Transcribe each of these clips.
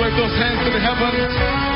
wave those hands to the heavens.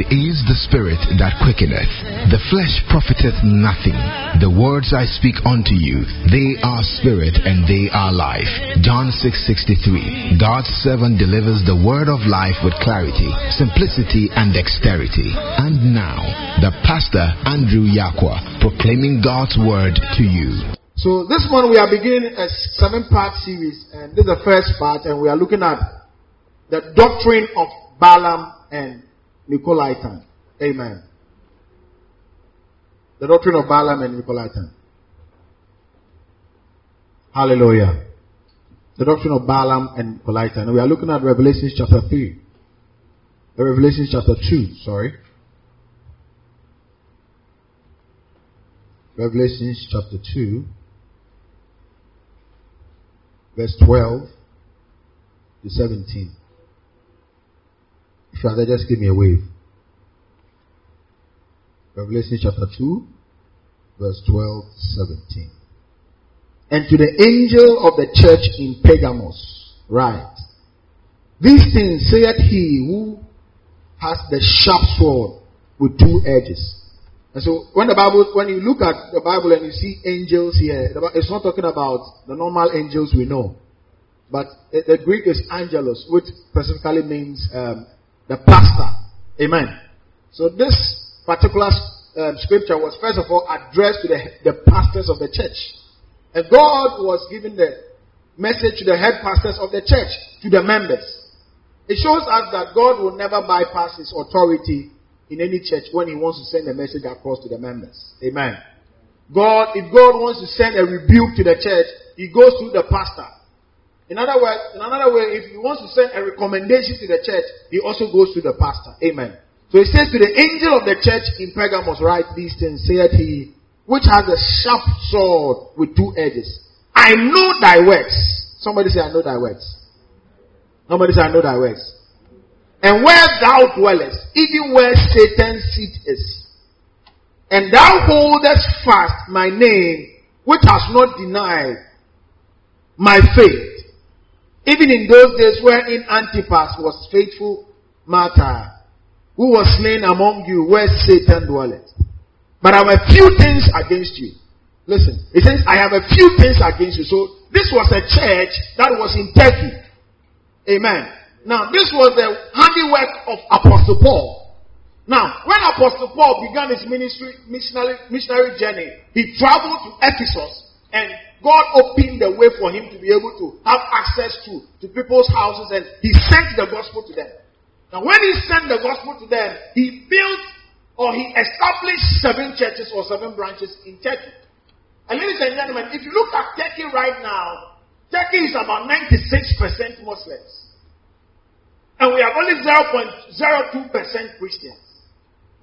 It is the Spirit that quickeneth. The flesh profiteth nothing. The words I speak unto you, they are spirit and they are life. John 6:63. God's servant delivers the word of life with clarity, simplicity, and dexterity. And now, the pastor Andrew Yakwa proclaiming God's word to you. So this morning we are beginning a seven-part series, and this is the first part, and we are looking at the doctrine of Balaam and Nicolaitan. Amen. The doctrine of Balaam and Nicolaitan. Hallelujah. The doctrine of Balaam and Nicolaitan. We are looking at Revelation chapter 3. Revelation chapter 2, sorry. Revelation chapter 2, verse 12 to 17. There, just give me a wave. Revelation chapter 2, verse 12 17. And to the angel of the church in Pergamos, write, These things saith he who has the sharp sword with two edges. And so when the Bible, when you look at the Bible and you see angels here, it's not talking about the normal angels we know. But the Greek is angelos, which specifically means um, the pastor. Amen. So this particular um, scripture was first of all addressed to the, the pastors of the church. And God was giving the message to the head pastors of the church, to the members. It shows us that God will never bypass his authority in any church when he wants to send a message across to the members. Amen. God, if God wants to send a rebuke to the church, he goes through the pastor. In other words, in another way, if he wants to send a recommendation to the church, he also goes to the pastor. Amen. So he says to the angel of the church in Pergamos, write these things, saith he, which has a sharp sword with two edges. I know thy works. Somebody say, I know thy works. Somebody say, I know thy works. And where thou dwellest, even where Satan's seat is. And thou holdest fast my name, which has not denied my faith even in those days wherein Antipas was faithful martyr, who was slain among you where Satan dwelleth. But I have a few things against you. Listen, it says, I have a few things against you. So this was a church that was in Turkey. Amen. Now, this was the handiwork of Apostle Paul. Now, when Apostle Paul began his ministry, missionary, missionary journey, he traveled to Ephesus and God opened the way for him to be able to have access to, to people's houses and he sent the gospel to them. Now when he sent the gospel to them, he built or he established seven churches or seven branches in Turkey. And ladies and gentlemen, if you look at Turkey right now, Turkey is about 96% Muslims. And we have only 0.02% Christians.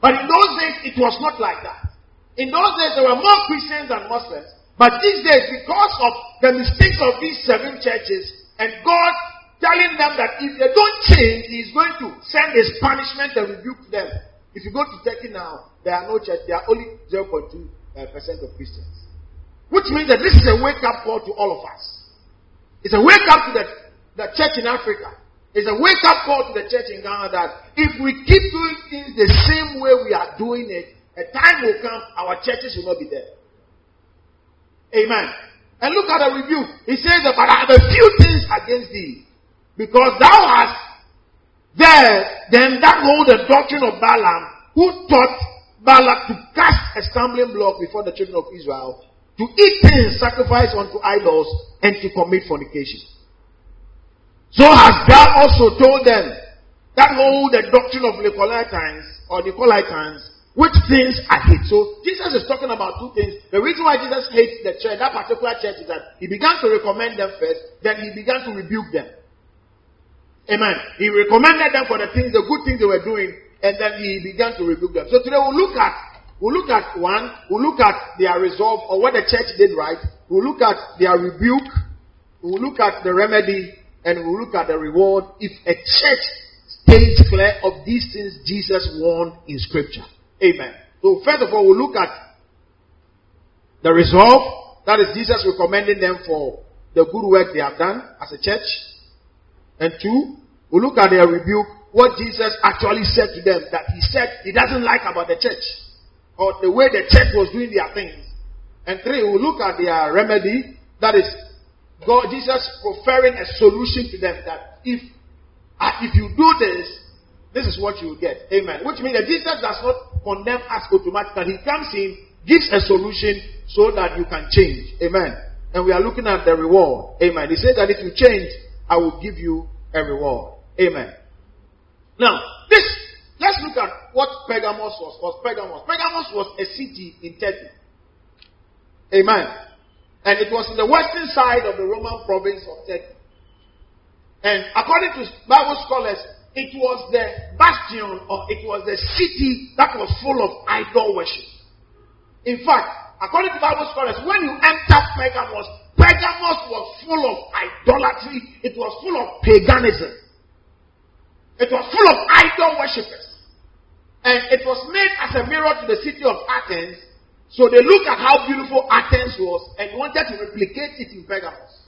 But in those days, it was not like that. In those days, there were more Christians than Muslims. But these days, because of the mistakes of these seven churches, and God telling them that if they don't change, He's going to send His punishment and rebuke them. If you go to Turkey now, there are no church, there are only 0.2% uh, percent of Christians. Which means that this is a wake up call to all of us. It's a wake up to the, the church in Africa. It's a wake up call to the church in Ghana that if we keep doing things the same way we are doing it, a time will come our churches will not be there. Amen. And look at the review. He says, But I have a few things against thee. Because thou hast there them that hold the doctrine of Balaam, who taught Balak to cast a stumbling block before the children of Israel, to eat things sacrificed unto idols, and to commit fornication. So hast thou also told them that hold the doctrine of Nicolaitans or Nicolaitans which things I hate. So Jesus is talking about two things. The reason why Jesus hates the church, that particular church, is that he began to recommend them first, then he began to rebuke them. Amen. He recommended them for the things, the good things they were doing, and then he began to rebuke them. So today we'll look at we'll look at one, we'll look at their resolve or what the church did right, we'll look at their rebuke, we'll look at the remedy, and we'll look at the reward if a church stays clear of these things Jesus warned in scripture. Amen. So first of all, we'll look at The resolve, that is Jesus recommending them for the good work they have done as a church. And two, we look at their rebuke, what Jesus actually said to them that he said he doesn't like about the church or the way the church was doing their things. And three, we look at their remedy, that is God, Jesus preferring a solution to them that if uh, if you do this, this is what you will get. Amen. Which means that Jesus does not condemn us automatically. He comes in, gives a solution so that you can change. Amen. And we are looking at the reward. Amen. He said that if you change, I will give you a reward. Amen. Now, this, let's look at what Pergamos was. Was Pergamos. Pergamos was a city in Turkey. Amen. And it was in the western side of the Roman province of Turkey. And according to Bible scholars, it was the bastion or it was the city that was full of idol worship. In fact, according to Bible scholars, when you enter Pergamos, Pergamos was full of idolatry, it was full of paganism, it was full of idol worshippers. And it was made as a mirror to the city of Athens. So they looked at how beautiful Athens was and wanted to replicate it in Pergamos.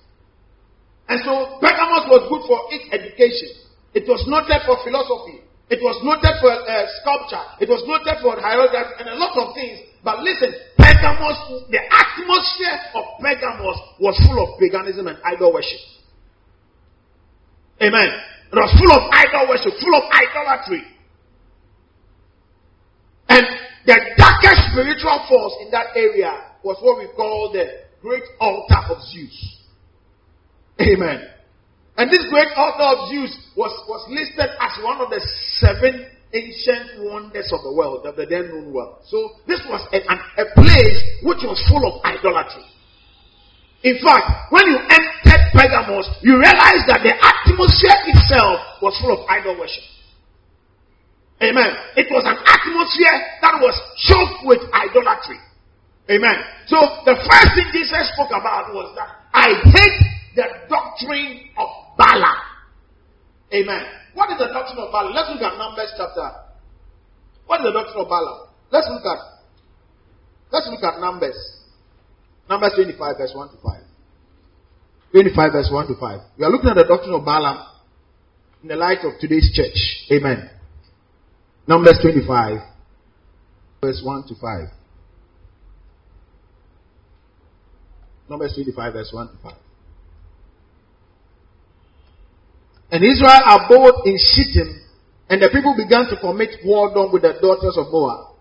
And so Pergamos was good for its education. It was noted for philosophy. It was noted for uh, sculpture. It was noted for hieroglyphs and a lot of things. But listen, Pergamos, the atmosphere of Pergamos was full of paganism and idol worship. Amen. It was full of idol worship, full of idolatry. And the darkest spiritual force in that area was what we call the great altar of Zeus. Amen. And this great altar of Zeus was, was listed as one of the seven ancient wonders of the world, of the then known world. So this was a, a place which was full of idolatry. In fact, when you entered Pergamos, you realized that the atmosphere itself was full of idol worship. Amen. It was an atmosphere that was choked with idolatry. Amen. So the first thing Jesus spoke about was that I hate the doctrine of Balaam. Amen. What is the doctrine of Bala? Let's look at Numbers chapter. What is the doctrine of Bala? Let's look at let's look at Numbers. Numbers 25, verse 1 to 5. 25, verse 1 to 5. We are looking at the doctrine of Balaam in the light of today's church. Amen. Numbers 25, verse 1 to 5. Numbers 25, verse 1 to 5. And Israel abode in Shittim, and the people began to commit whoredom with the daughters of Moab.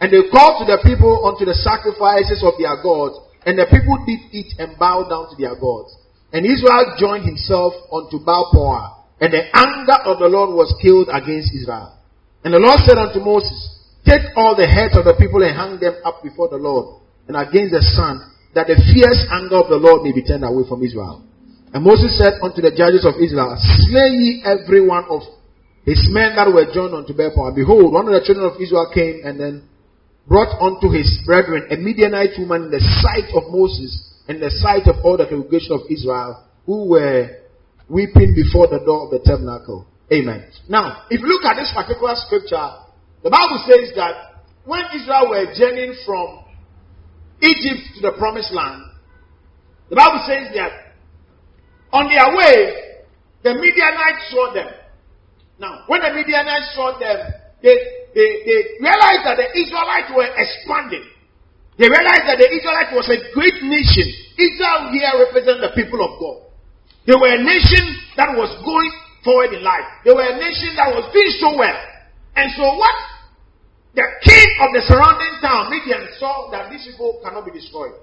And they called to the people unto the sacrifices of their gods, and the people did eat and bow down to their gods. And Israel joined himself unto Baal Peor, and the anger of the Lord was killed against Israel. And the Lord said unto Moses, Take all the heads of the people and hang them up before the Lord, and against the sun, that the fierce anger of the Lord may be turned away from Israel. And Moses said unto the judges of Israel, Slay ye every one of his men that were joined unto Bethel. And behold, one of the children of Israel came and then brought unto his brethren a Midianite woman in the sight of Moses and the sight of all the congregation of Israel who were weeping before the door of the tabernacle. Amen. Now, if you look at this particular scripture, the Bible says that when Israel were journeying from Egypt to the promised land, the Bible says that on their way, the Midianites saw them. Now, when the Midianites saw them, they, they, they realized that the Israelites were expanding. They realized that the Israelites was a great nation. Israel here represents the people of God. They were a nation that was going forward in life. They were a nation that was doing so well. And so what the king of the surrounding town, Midian, saw that these people cannot be destroyed.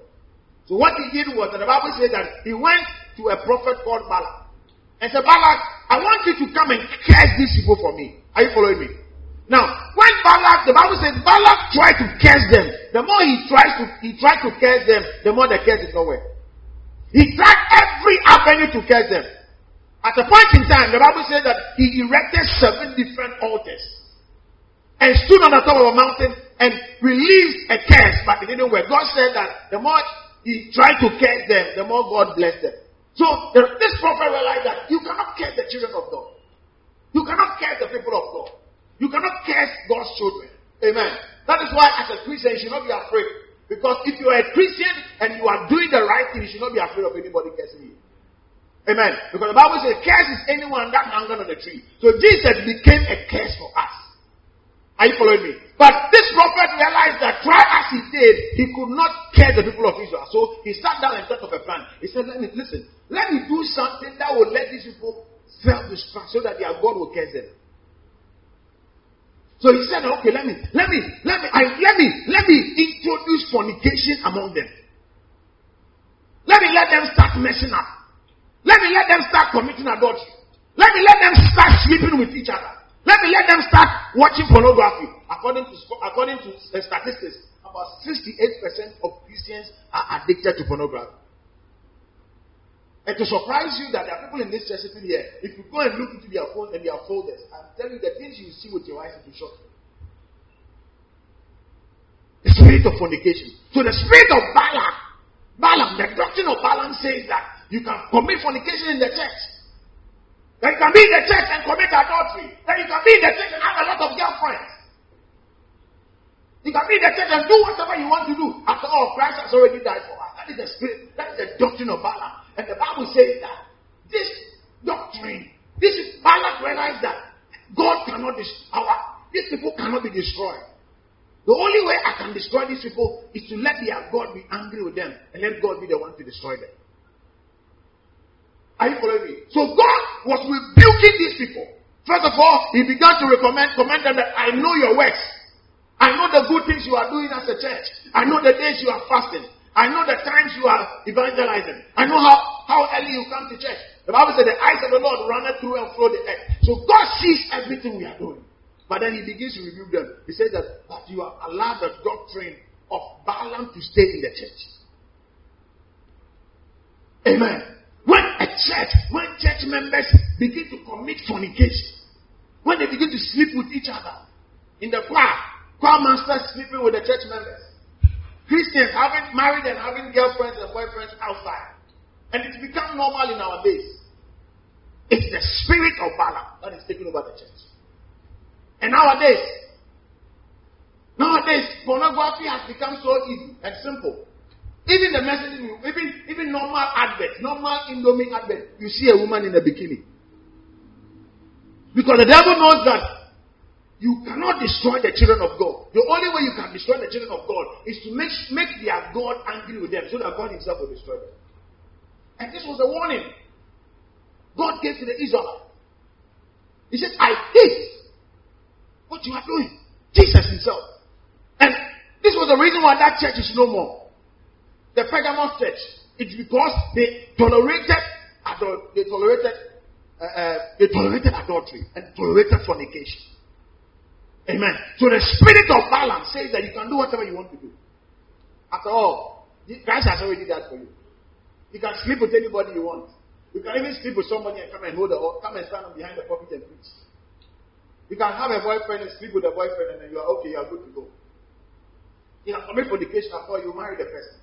So what he did was that the Bible says that he went to a prophet called Balak and said, Balak, I want you to come and curse these people for me. Are you following me? Now, when Balak, the Bible says Balak tried to curse them. The more he tries to he tried to curse them, the more the curse is nowhere. He tried every avenue to curse them. At a point in time, the Bible says that he erected seven different altars and stood on the top of a mountain and released a curse, but it didn't work. God said that the more he tried to curse them, the more God blessed them. So this prophet realized that you cannot curse the children of God. You cannot curse the people of God. You cannot curse God's children. Amen. That is why, as a Christian, you should not be afraid. Because if you are a Christian and you are doing the right thing, you should not be afraid of anybody cursing you. Amen. Because the Bible says, curse is anyone that hung on the tree. So Jesus became a curse for us. Are you following me? But this prophet realized that try as he did, he could not care the people of Israel. So he sat down and thought of a plan. He said, Let me listen, let me do something that will let these people self destruct so that their God will curse them. So he said, okay, let me, let me, let me, I, let me, let me introduce fornication among them. Let me let them start messing up. Let me let them start committing adultery. Let me let them start sleeping with each other. Let me let them start watching pornography. According to according to uh, statistics, about 68% of Christians are addicted to pornography. And to surprise you that there are people in this church sitting here, if you go and look into their phones and their folders, I'm telling you the things you see with your eyes will shock you. The spirit of fornication. So the spirit of Balaam, Balaam, the doctrine of Balaam says that you can commit fornication in the church. That you can be in the church and commit adultery. That you can be in the church and have a lot of girlfriends. You can be in the church and do whatever you want to do. After all, Christ has already died for us. That is the spirit, that is the doctrine of Balaam. And the Bible says that this doctrine, this is Balak realized that God cannot destroy these people cannot be destroyed. The only way I can destroy these people is to let their God be angry with them and let God be the one to destroy them. Are you following me? So God was rebuking these people. First of all, he began to recommend, commend them that I know your works. I know the good things you are doing as a church. I know the days you are fasting. I know the times you are evangelizing. I know how, how early you come to church. The Bible said the eyes of the Lord run through and through the earth. So God sees everything we are doing. But then he begins to rebuke them. He says that, but you have allowed the doctrine of Balaam to stay in the church. Amen. When a church, when church members begin to commit fornication, when they begin to sleep with each other in the choir, choir masters sleeping with the church members, Christians having married and having girlfriends and boyfriends outside. And it's become normal in our days. It's the spirit of Balaam that is taking over the church. And nowadays, nowadays, pornography has become so easy and simple. Even the messaging, even, even normal advert, normal Indomie advert, you see a woman in a bikini. Because the devil knows that you cannot destroy the children of God. The only way you can destroy the children of God is to make, make their God angry with them so that God Himself will destroy them. And this was a warning God gave to the Israelites. He said, I hate what you are doing. Jesus Himself. And this was the reason why that church is no more. The Pergamos church. It's because they tolerated, they tolerated, uh, uh, they tolerated adultery and tolerated fornication. Amen. So the spirit of balance says that you can do whatever you want to do. After all, Christ has already did that for you. You can sleep with anybody you want. You can even sleep with somebody and come and hold the come and stand behind the pulpit and preach. You can have a boyfriend and sleep with a boyfriend and then you are okay, you are good to go. You can commit fornication after all, you marry the person.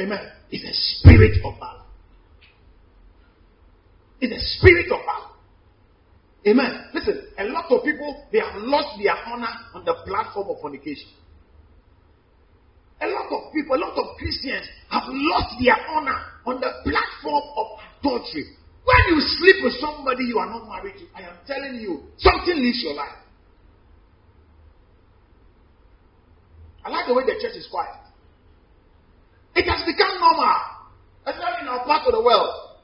Amen. It's a spirit of balance. It's a spirit of balance. Amen. Listen, a lot of people they have lost their honor on the platform of fornication. A lot of people, a lot of Christians have lost their honor on the platform of adultery. When you sleep with somebody you are not married to, I am telling you, something leaves your life. I like the way the church is quiet. It has become normal, especially in our part of the world.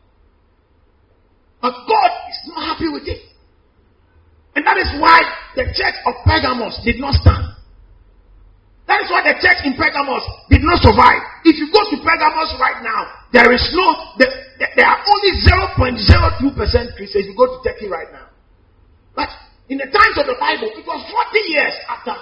But God is not happy with it. And that is why the church of Pergamos did not stand. That is why the church in Pergamos did not survive. If you go to Pergamos right now, there is no, there, there are only 0.02% Christians. You go to Turkey right now. But in the times of the Bible, it was 40 years after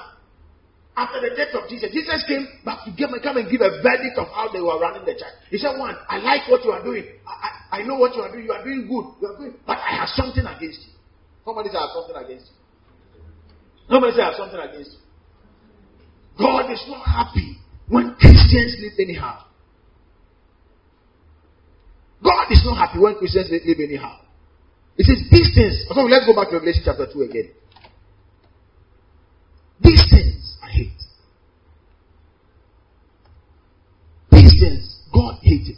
after the death of Jesus, Jesus came back to give, come and give a verdict of how they were running the church. He said, One, I like what you are doing. I, I, I know what you are doing. You are doing good. You are good. But I have something against you. I have something against you. Nobody have something against you. God is not happy when Christians live anyhow. God is not happy when Christians live anyhow. He says these things. So let's go back to Revelation chapter 2 again. These things I hate. These things God hates it.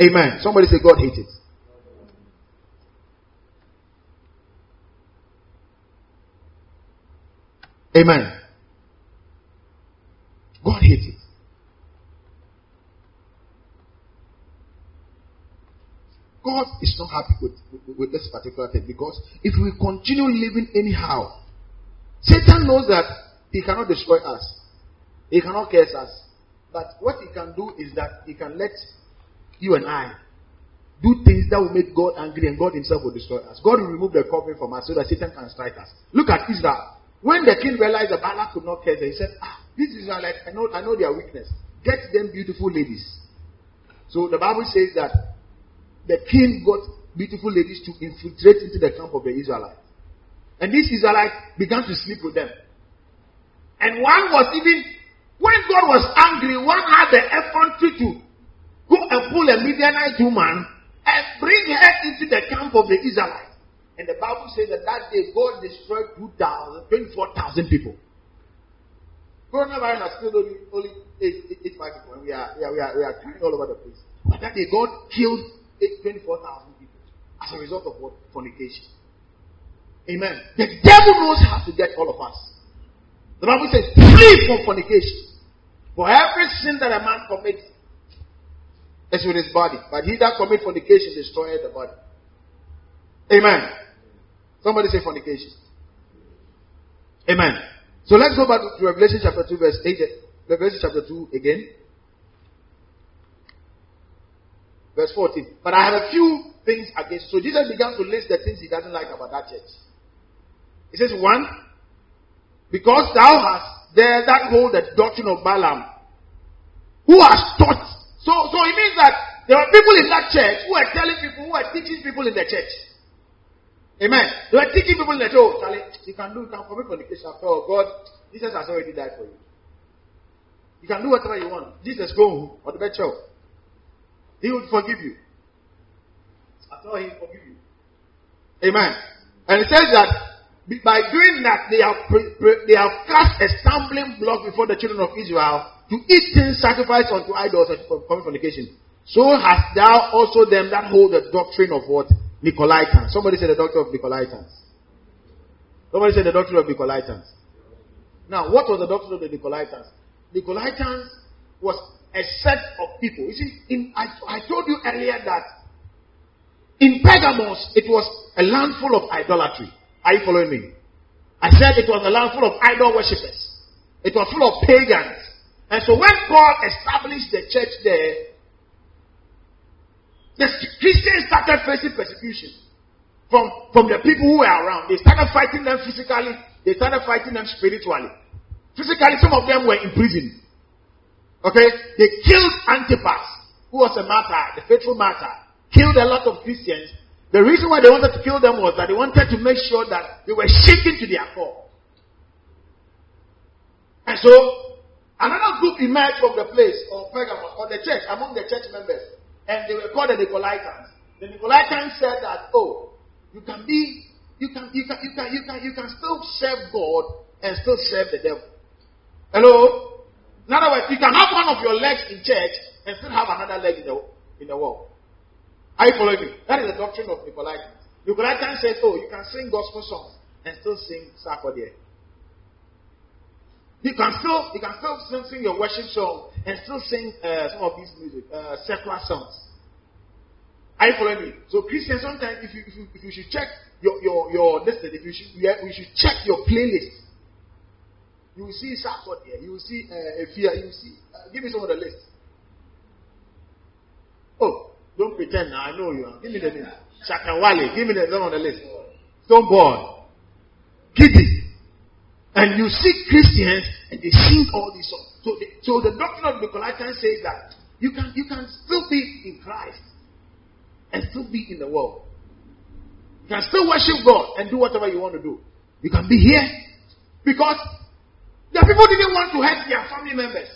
Amen. Somebody say God hates it. Amen. God hates it. God is not happy with, with, with, this particular thing because if we continue living anyhow, Satan knows that he cannot destroy us, he cannot curse us. But what he can do is that he can let you and I do things that will make God angry and God himself will destroy us. God will remove the covering from us so that Satan can strike us. Look at Israel. When the king realized that Balak could not curse, he said, Ah, this is like I know I know their weakness. Get them beautiful ladies. So the Bible says that the king got beautiful ladies to infiltrate into the camp of the Israelites. And these Israelites began to sleep with them. And one was even, when God was angry, one had the effrontery to go and pull a Midianite woman and bring her into the camp of the Israelites. And the Bible says that that day God destroyed 2,000, 24,000 people. Coronavirus has killed only, only 8, 8, 8 people. We are, we, are, we, are, we all over the place. But that day God killed 24,000 people as a result of what? Fornication. Amen. The devil knows how to get all of us. The Bible says, flee from fornication. For every sin that a man commits is with his body. But he that commits fornication destroys the body. Amen. Somebody say fornication. Amen. So let's go back to Revelation chapter 2, verse 8. Revelation chapter 2 again. Verse 14. But I have a few things against. So Jesus began to list the things he doesn't like about that church. He says, one, because thou hast there that hold the doctrine of Balaam, who has taught. So, so it means that there are people in that church who are telling people, who are teaching people in the church. Amen. They were teaching people church, oh, Charlie, you can do, you can commit fornication after all. God, Jesus has already died for you. You can do whatever you want. Jesus go home or the better. He will forgive you. After all, he will forgive you. Amen. And it says that by doing that, they have, they have cast a stumbling block before the children of Israel to eat things sacrificed unto idols and commit fornication. So hast thou also them that hold the doctrine of what? Nicolaitans. Somebody said the doctrine of Nicolaitans. Somebody said the doctrine of Nicolaitans. Now, what was the doctrine of the Nicolaitans? Nicolaitans was a set of people. You see, in, I, I told you earlier that in Pergamos, it was a land full of idolatry. Are you following me? I said it was a land full of idol worshippers. It was full of pagans. And so when Paul established the church there, the Christians started facing persecution from, from the people who were around. They started fighting them physically, they started fighting them spiritually. Physically, some of them were imprisoned. Okay? They killed Antipas, who was a martyr, the faithful martyr, killed a lot of Christians. The reason why they wanted to kill them was that they wanted to make sure that they were shaken to their core. And so, another group emerged from the place of Pergamos, or the church, among the church members and they were called the Nicolaitans. The Nicolaitans said that, oh, you can be, you can, you can, you can, you can, you can still serve God and still serve the devil. Hello? In other words, you can have one of your legs in church and still have another leg in the, in the world. Are you following me? That is the doctrine of Nicolaitans. Nicolaitans says, oh, you can sing gospel songs and still sing Sarkodie. You can still you can still sing your worship song and still sing uh, some of these music, uh, secular songs. Are you following me? So Christians, sometimes if you if you, if you should check your your your listen, if you should we should check your playlist. You will see Sarkodie. You will see uh, Efya. You will see. Uh, give me some of the list. Oh, don't pretend now. I know you are. Give me the name. Shatta Wale. Give me the some on the list. Stonebwoy. Kitty. And you see Christians and they sing all these songs. So the, so the doctrine of the Nicolaitans says that you can, you can still be in Christ and still be in the world. You can still worship God and do whatever you want to do. You can be here because the people didn't want to hurt their family members.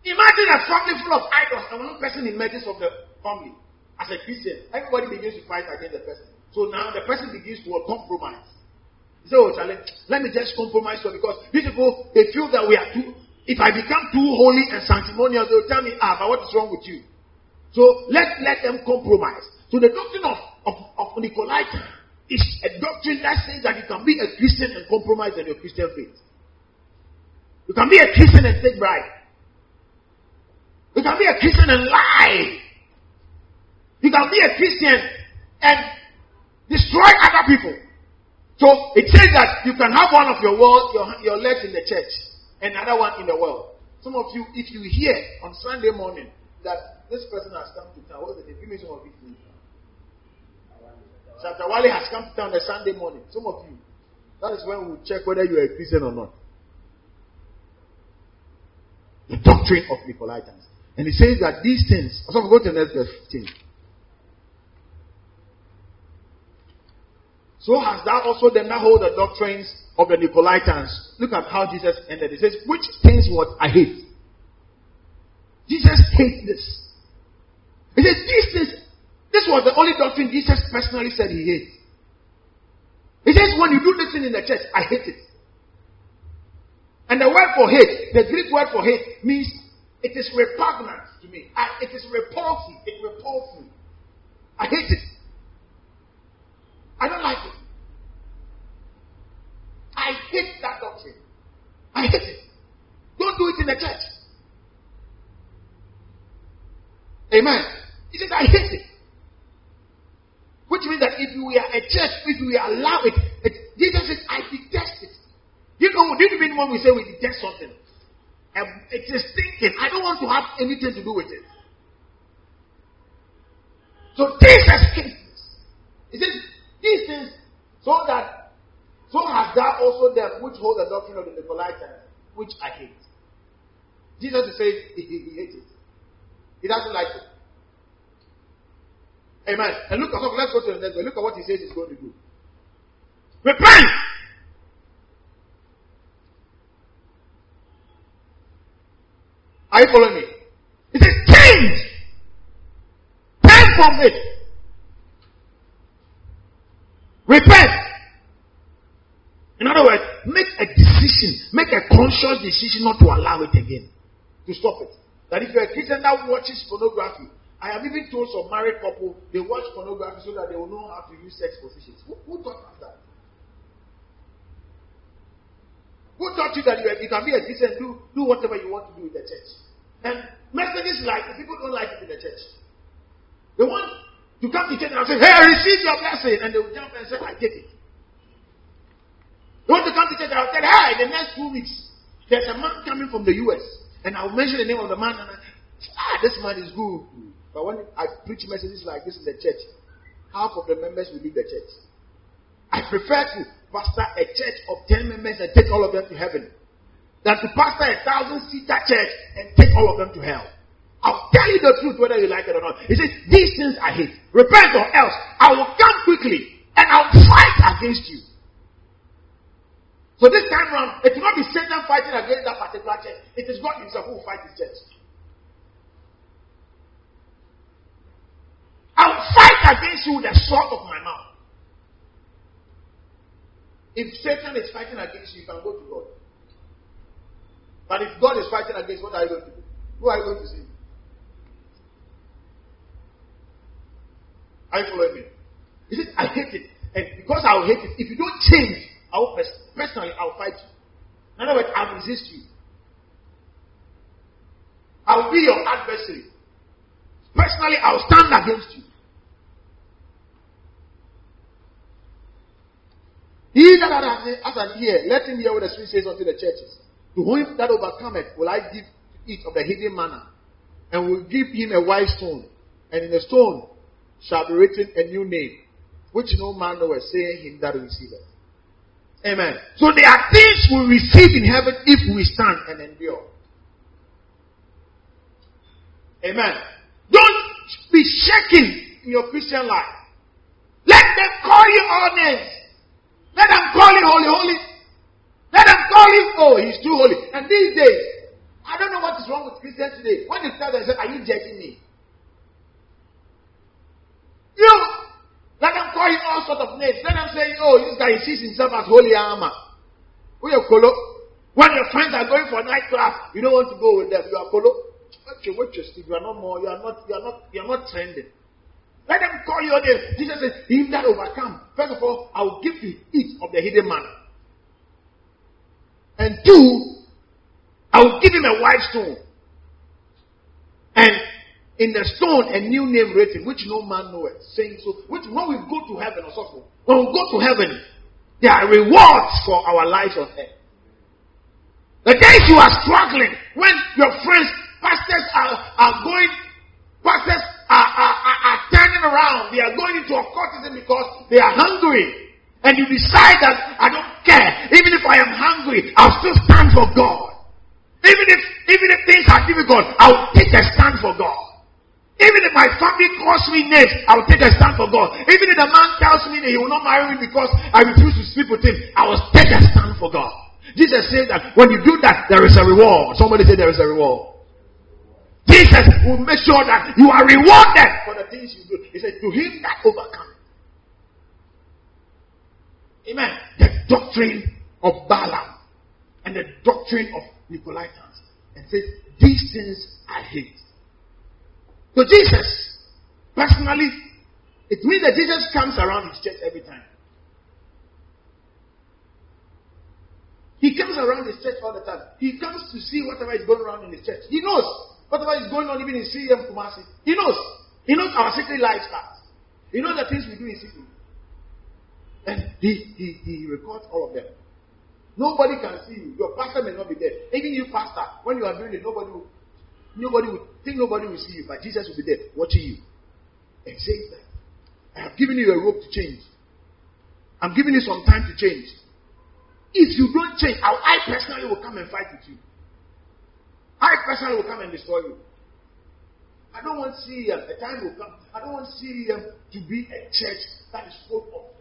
Imagine a family full of idols and one person emerges from the family. As a Christian, everybody begins to fight against the person. So now the person begins to compromise. So, oh, let me just compromise because these people, they feel that we are too, if I become too holy and sanctimonious, they'll tell me, ah, but what is wrong with you? So let let them compromise. So the doctrine of, of, of Nicolaitan is a doctrine that says that you can be a Christian and compromise on your Christian faith. You can be a Christian and take bribe. You can be a Christian and lie. You can be a Christian and destroy other people. So it says that you can have one of your world, your, your legs in the church another one in the world. Some of you, if you hear on Sunday morning that this person has come to town, the name? Give me some of it. Wale has come to town on Sunday morning. Some of you, that is when we check whether you are a Christian or not. The doctrine of Nicolaitans. And he says that these things, so go to the next verse 15. So has thou also them that hold the doctrines of the Nicolaitans. Look at how Jesus ended. He says, Which things what I hate? Jesus hates this. He says, These things, this was the only doctrine Jesus personally said he hates. He says, When you do this thing in the church, I hate it. And the word for hate, the Greek word for hate, means it is repugnant to me. I, it is repulsive. It repulses me. I hate it. I don't like it. I hate that doctrine. I hate it. Don't do it in the church. Amen. He says, I hate it. Which means that if we are a church, if we allow it, it Jesus says, I detest it. You know, you mean when we say we detest something? Um, it is thinking. I don't want to have anything to do with it. So Jesus this. He says, these things, so that, so has thou also them which hold the doctrine of the Nicolaitans, which I hate. Jesus is saying he, he, he hates it. He doesn't like it. Amen. And look at let's go to the next one. Look at what he says he's going to do. Repent! Are you following me? He says, change! Turn from it. Repent. In other words, make a decision, make a conscious decision not to allow it again. To stop it. That if you're a Christian that watches pornography, I have even told some married couple they watch pornography so that they will know how to use sex positions. Who, who taught us that? Who taught you that you, you can be a Christian do, do whatever you want to do in the church? And messages like people don't like it in the church. They want you come to church and say, Hey, I received your blessing. And they will jump and say, I take it. You want to come to church and I'll tell, Hey, the next two weeks, there's a man coming from the US. And I'll mention the name of the man. And I, ah, this man is good. But when I preach messages like this in the church, half of the members will leave the church. I prefer to pastor a church of 10 members and take all of them to heaven than to pastor a thousand seater church and take all of them to hell. I'll the truth whether you like it or not. He says, These things I hate. Repent or else I will come quickly and I'll fight against you. So this time around, it will not be Satan fighting against that particular church. It is God Himself who will fight His church. I'll fight against you with the sword of my mouth. If Satan is fighting against you, you can go to God. But if God is fighting against, what are you going to do? Who are you going to see? Are you following me? He said, I hate it. And because I will hate it, if you don't change, I will personally I will fight you. In other words, I will resist you. I will be your adversary. Personally, I will stand against you. He that has an ear, let him hear what the Spirit says unto the churches. To him that overcometh will I give to eat of the hidden manna, and will give him a white stone, and in the stone shall be written a new name, which no man knoweth, saying him that receiveth. Amen. So there are things we receive in heaven if we stand and endure. Amen. Don't be shaking in your Christian life. Let them call you all names. Let them call you holy, holy. Let them call you, oh, he's too holy. And these days, I don't know what is wrong with Christians today. When they tell them, are you judging me? You let them call him all sorts of names. Let them say, oh, this guy sees himself as holy armor. When your friends are going for night nightclub, you don't want to go with them. You are polo. Watch your, watch your Steve. You are not more. You are not. You are not. You are not trending. Let them call your name. Jesus says, "Him that overcome." First of all, I will give you eat of the hidden manna. And two, I will give him a white stone. And in the stone a new name written, which no man knoweth. Saying so, which when we go to heaven or something, when we go to heaven, there are rewards for our lives on earth. The days you are struggling, when your friends, pastors are, are going, pastors are, are, are, are turning around, they are going into occultism because they are hungry. And you decide that I don't care. Even if I am hungry, I'll still stand for God. Family calls me names, I will take a stand for God. Even if the man tells me that he will not marry me because I refuse to sleep with him, I will take a stand for God. Jesus said that when you do that, there is a reward. Somebody say there is a reward. Jesus will make sure that you are rewarded for the things you do. He said, To him that overcomes. Amen. The doctrine of Balaam and the doctrine of Nicolaitans. And says, These things I hate. So Jesus, personally, it means that Jesus comes around his church every time. He comes around his church all the time. He comes to see whatever is going on in his church. He knows whatever is going on even in CM Kumasi. He knows. He knows our secret lifestyles. He knows the things we do in secret. And he, he, he records all of them. Nobody can see you. Your pastor may not be there. Even you, pastor, when you are doing it, nobody will, nobody will think nobody will see you, but Jesus will be there watching you. Says that I have given you a rope to change. I'm giving you some time to change. If you don't change, I personally will come and fight with you. I personally will come and destroy you. I don't want see um, a time will come. I don't want see um, to be a church that is full of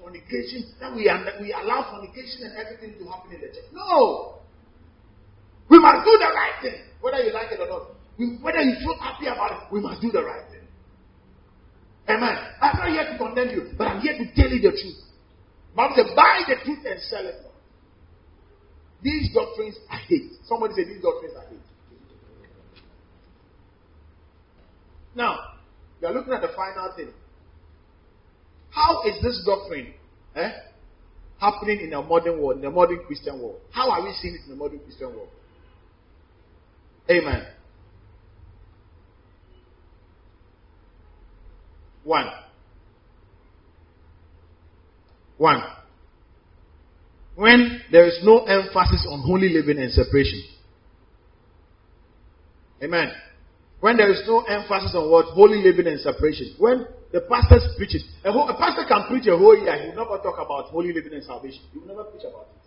fornication, that we, we allow fornication and everything to happen in the church. No! We must do the right thing, whether you like it or not. We, whether you feel happy about it, we must do the right thing. Amen. I'm not here to condemn you, but I'm here to tell you the truth. Bible says, buy the truth and sell it. These doctrines I hate. Somebody say these doctrines I hate. Now, we are looking at the final thing. How is this doctrine eh, happening in a modern world, in a modern Christian world? How are we seeing it in the modern Christian world? Amen. One. One. When there is no emphasis on holy living and separation. Amen. When there is no emphasis on what? Holy living and separation. When the pastors preach it. A, whole, a pastor can preach a whole year. He will never talk about holy living and salvation. He will never preach about it.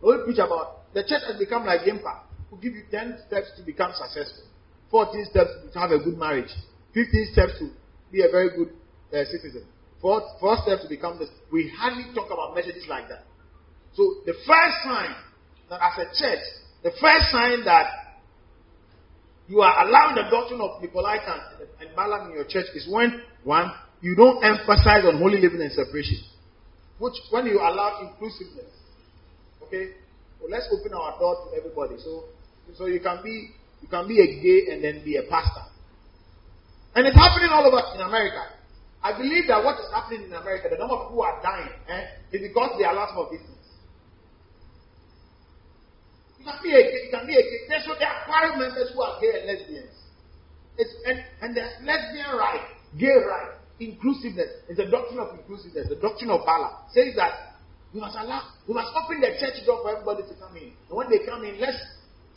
He will preach about the church has become like Impa. Who give you 10 steps to become successful. 14 steps to have a good marriage. 15 steps to be a very good uh, citizen. Four, four steps to become this. We hardly talk about messages like that. So the first sign that as a church, the first sign that you are allowing the doctrine of Nicolaitans and Balaam in your church is when one you don't emphasize on holy living and separation, which when you allow inclusiveness. Okay, well, let's open our door to everybody. So, so you can be you can be a gay and then be a pastor, and it's happening all over in America. I believe that what is happening in America, the number of people who are dying, eh, is because they are some for things. You can be a you can be a. There's, so there are choir members who are gay and lesbians. It's, and, and the lesbian right, gay right, inclusiveness is the doctrine of inclusiveness, the doctrine of Bala says that we must allow, we must open the church door for everybody to come in. And when they come in, let's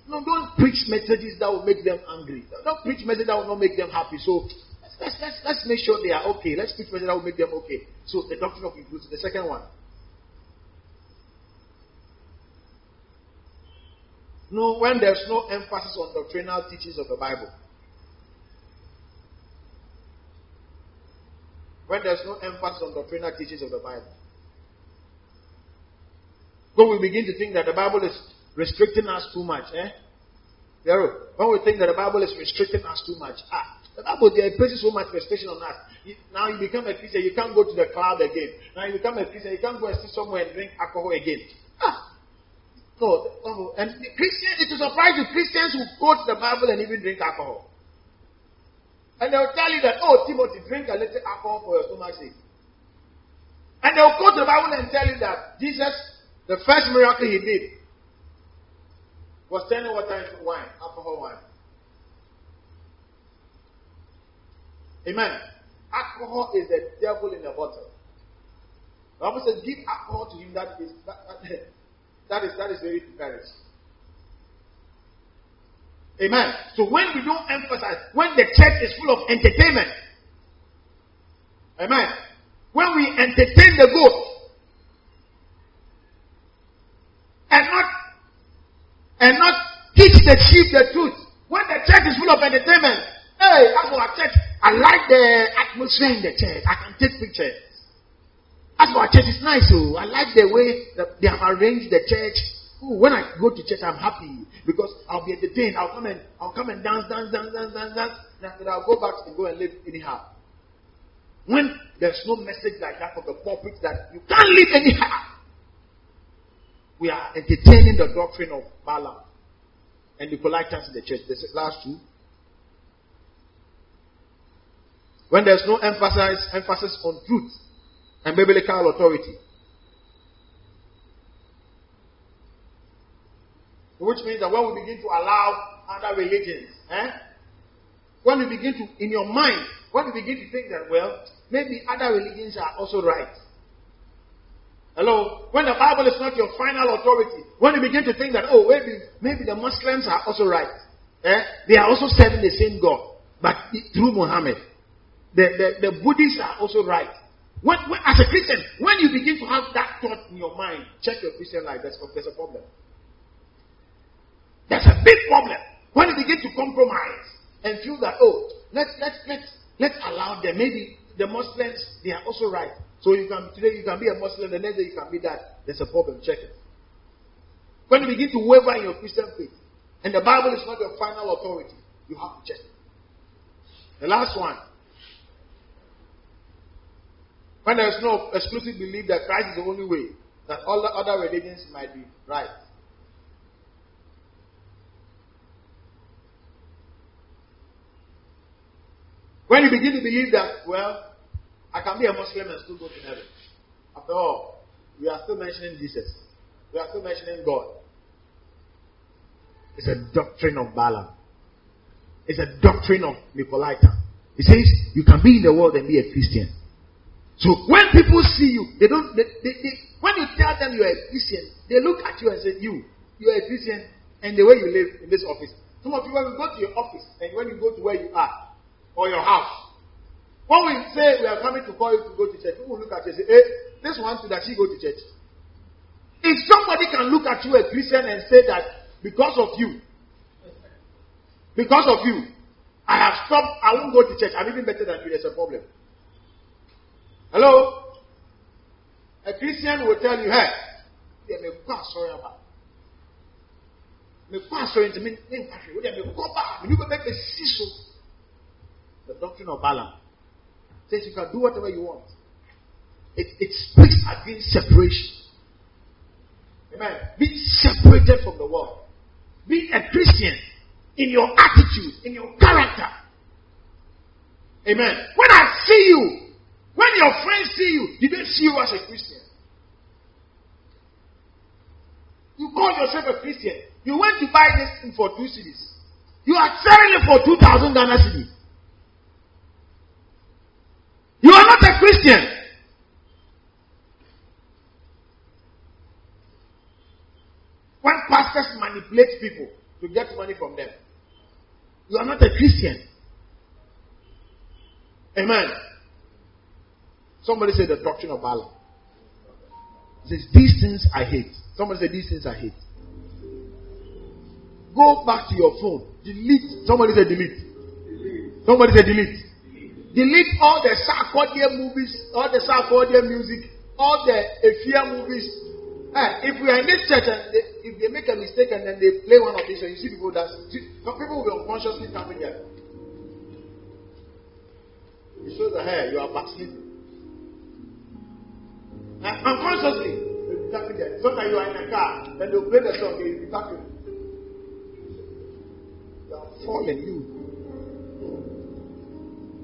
no, don't preach messages that will make them angry. Don't preach messages that will not make them happy. So Let's, let's, let's make sure they are okay. Let's preach messages that will make them okay. So the doctrine of inclusion. The second one. No, when there's no emphasis on doctrinal teachings of the Bible. When there's no emphasis on doctrinal teachings of the Bible. When we begin to think that the Bible is restricting us too much, eh? When we think that the Bible is restricting us too much, ah, the Bible there places so much restriction on us. now you become a Christian, you can't go to the club again. Now you become a Christian, you can't go and sit somewhere and drink alcohol again. Ah, No, oh, and the Christian, it is surprising Christians who quote the Bible and even drink alcohol. And they'll tell you that, oh, Timothy, drink a little alcohol for your stomach's sake. And they'll quote the Bible and tell you that Jesus, the first miracle he did, was turning water into wine, alcohol wine. Amen. Alcohol is the devil in a bottle. The Bible says, give alcohol to him that is that, that, that is that is very perish. Amen. So when we don't emphasize, when the church is full of entertainment, amen. When we entertain the goat and not and not teach the sheep the truth, when the church is full of entertainment, hey, as for our church, I like the atmosphere in the church. I can take pictures. As for our church, it's nice. Oh, I like the way they have arranged the church. Ooh, when I go to church, I'm happy because I'll be entertained. I'll come and I'll come and dance, dance, dance, dance, dance, dance. Then I'll go back and go and live anyhow. When there's no message like that from the pulpit that you can't live anyhow, we are entertaining the doctrine of Balaam and the Nicolaitans in the church. This last two. When there's no emphasis, emphasis on truth and biblical authority. Which means that when we begin to allow other religions, eh? when you begin to, in your mind, when you begin to think that, well, maybe other religions are also right. Hello? When the Bible is not your final authority, when you begin to think that, oh, maybe, maybe the Muslims are also right. Eh? They are also serving the same God, but through Muhammad. The, the, the Buddhists are also right. When, when, as a Christian, when you begin to have that thought in your mind, check your Christian life. There's, there's a problem. There's a big problem. When you begin to compromise and feel that, oh, let's, let's, let's, let's allow them. Maybe the Muslims, they are also right. So you can, today you can be a Muslim, the next day you can be that. There's a problem. Check it. When you begin to waver in your Christian faith, and the Bible is not your final authority, you have to check it. The last one, when there is no exclusive belief that Christ is the only way, that all the other religions might be right. When you begin to believe that, well, I can be a Muslim and still go to heaven. After all, we are still mentioning Jesus. We are still mentioning God. It's a doctrine of Balaam. It's a doctrine of Nicolaitan. He says you can be in the world and be a Christian. So when people see you, they don't. They, they, they, when you tell them you are a Christian, they look at you and say, "You, you are a Christian," and the way you live in this office. Some of you, when you go to your office and when you go to where you are or your house, when we say we are coming to call you to go to church, people will look at you and say, "Hey, this one does he go to church?" If somebody can look at you a Christian and say that because of you, because of you, I have stopped, I won't go to church. I'm even better than you. There's a problem. Hello? A Christian will tell you, hey, yeah, me sorry about. Me sorry into me, me kwa sorry. Me kwa ba, me you make a siso. The doctrine of Balaam says you can do whatever you want. It, it speaks against separation. Amen. Be separated from the world. Be a Christian in your attitude, in your character. Amen. When I see you, when your friends see you, did they see you as a Christian? You call yourself a Christian. You went to buy this thing for two cedis. You are selling it for 2,000 Ghana cedis. You are not a Christian. When pastors manipulate people to get money from them, you are not a Christian. Amen. Somebody said the doctrine of Balaam. Says, These things I hate. Somebody said, These things I hate. Go back to your phone. Delete. Somebody said, Delete. delete. Somebody said, Delete. Delete. All the Sarkodie movies, all the Sarkodie music, all the Efya movies. Hey, if we are in this church and they, if they make a mistake and then they play one of these and you see people some people will unconsciously coming here. You show the hair, you are backsliding. Uh, unconsciously. be tapping there. Sometimes you are in a car, then they'll play the song, you'll be tapping. You are falling, you.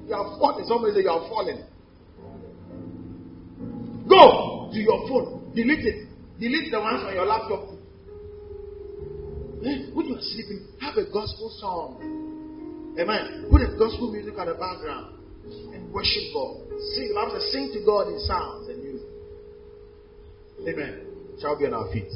You are falling. Somebody say you are falling. Go to your phone, delete it. Delete the ones on your laptop. Eh, when you are sleeping, have a gospel song. Amen. Put a gospel music on the background and worship God. Sing. Bible says, sing to God in sounds and music. Amen. Shall be on our feet?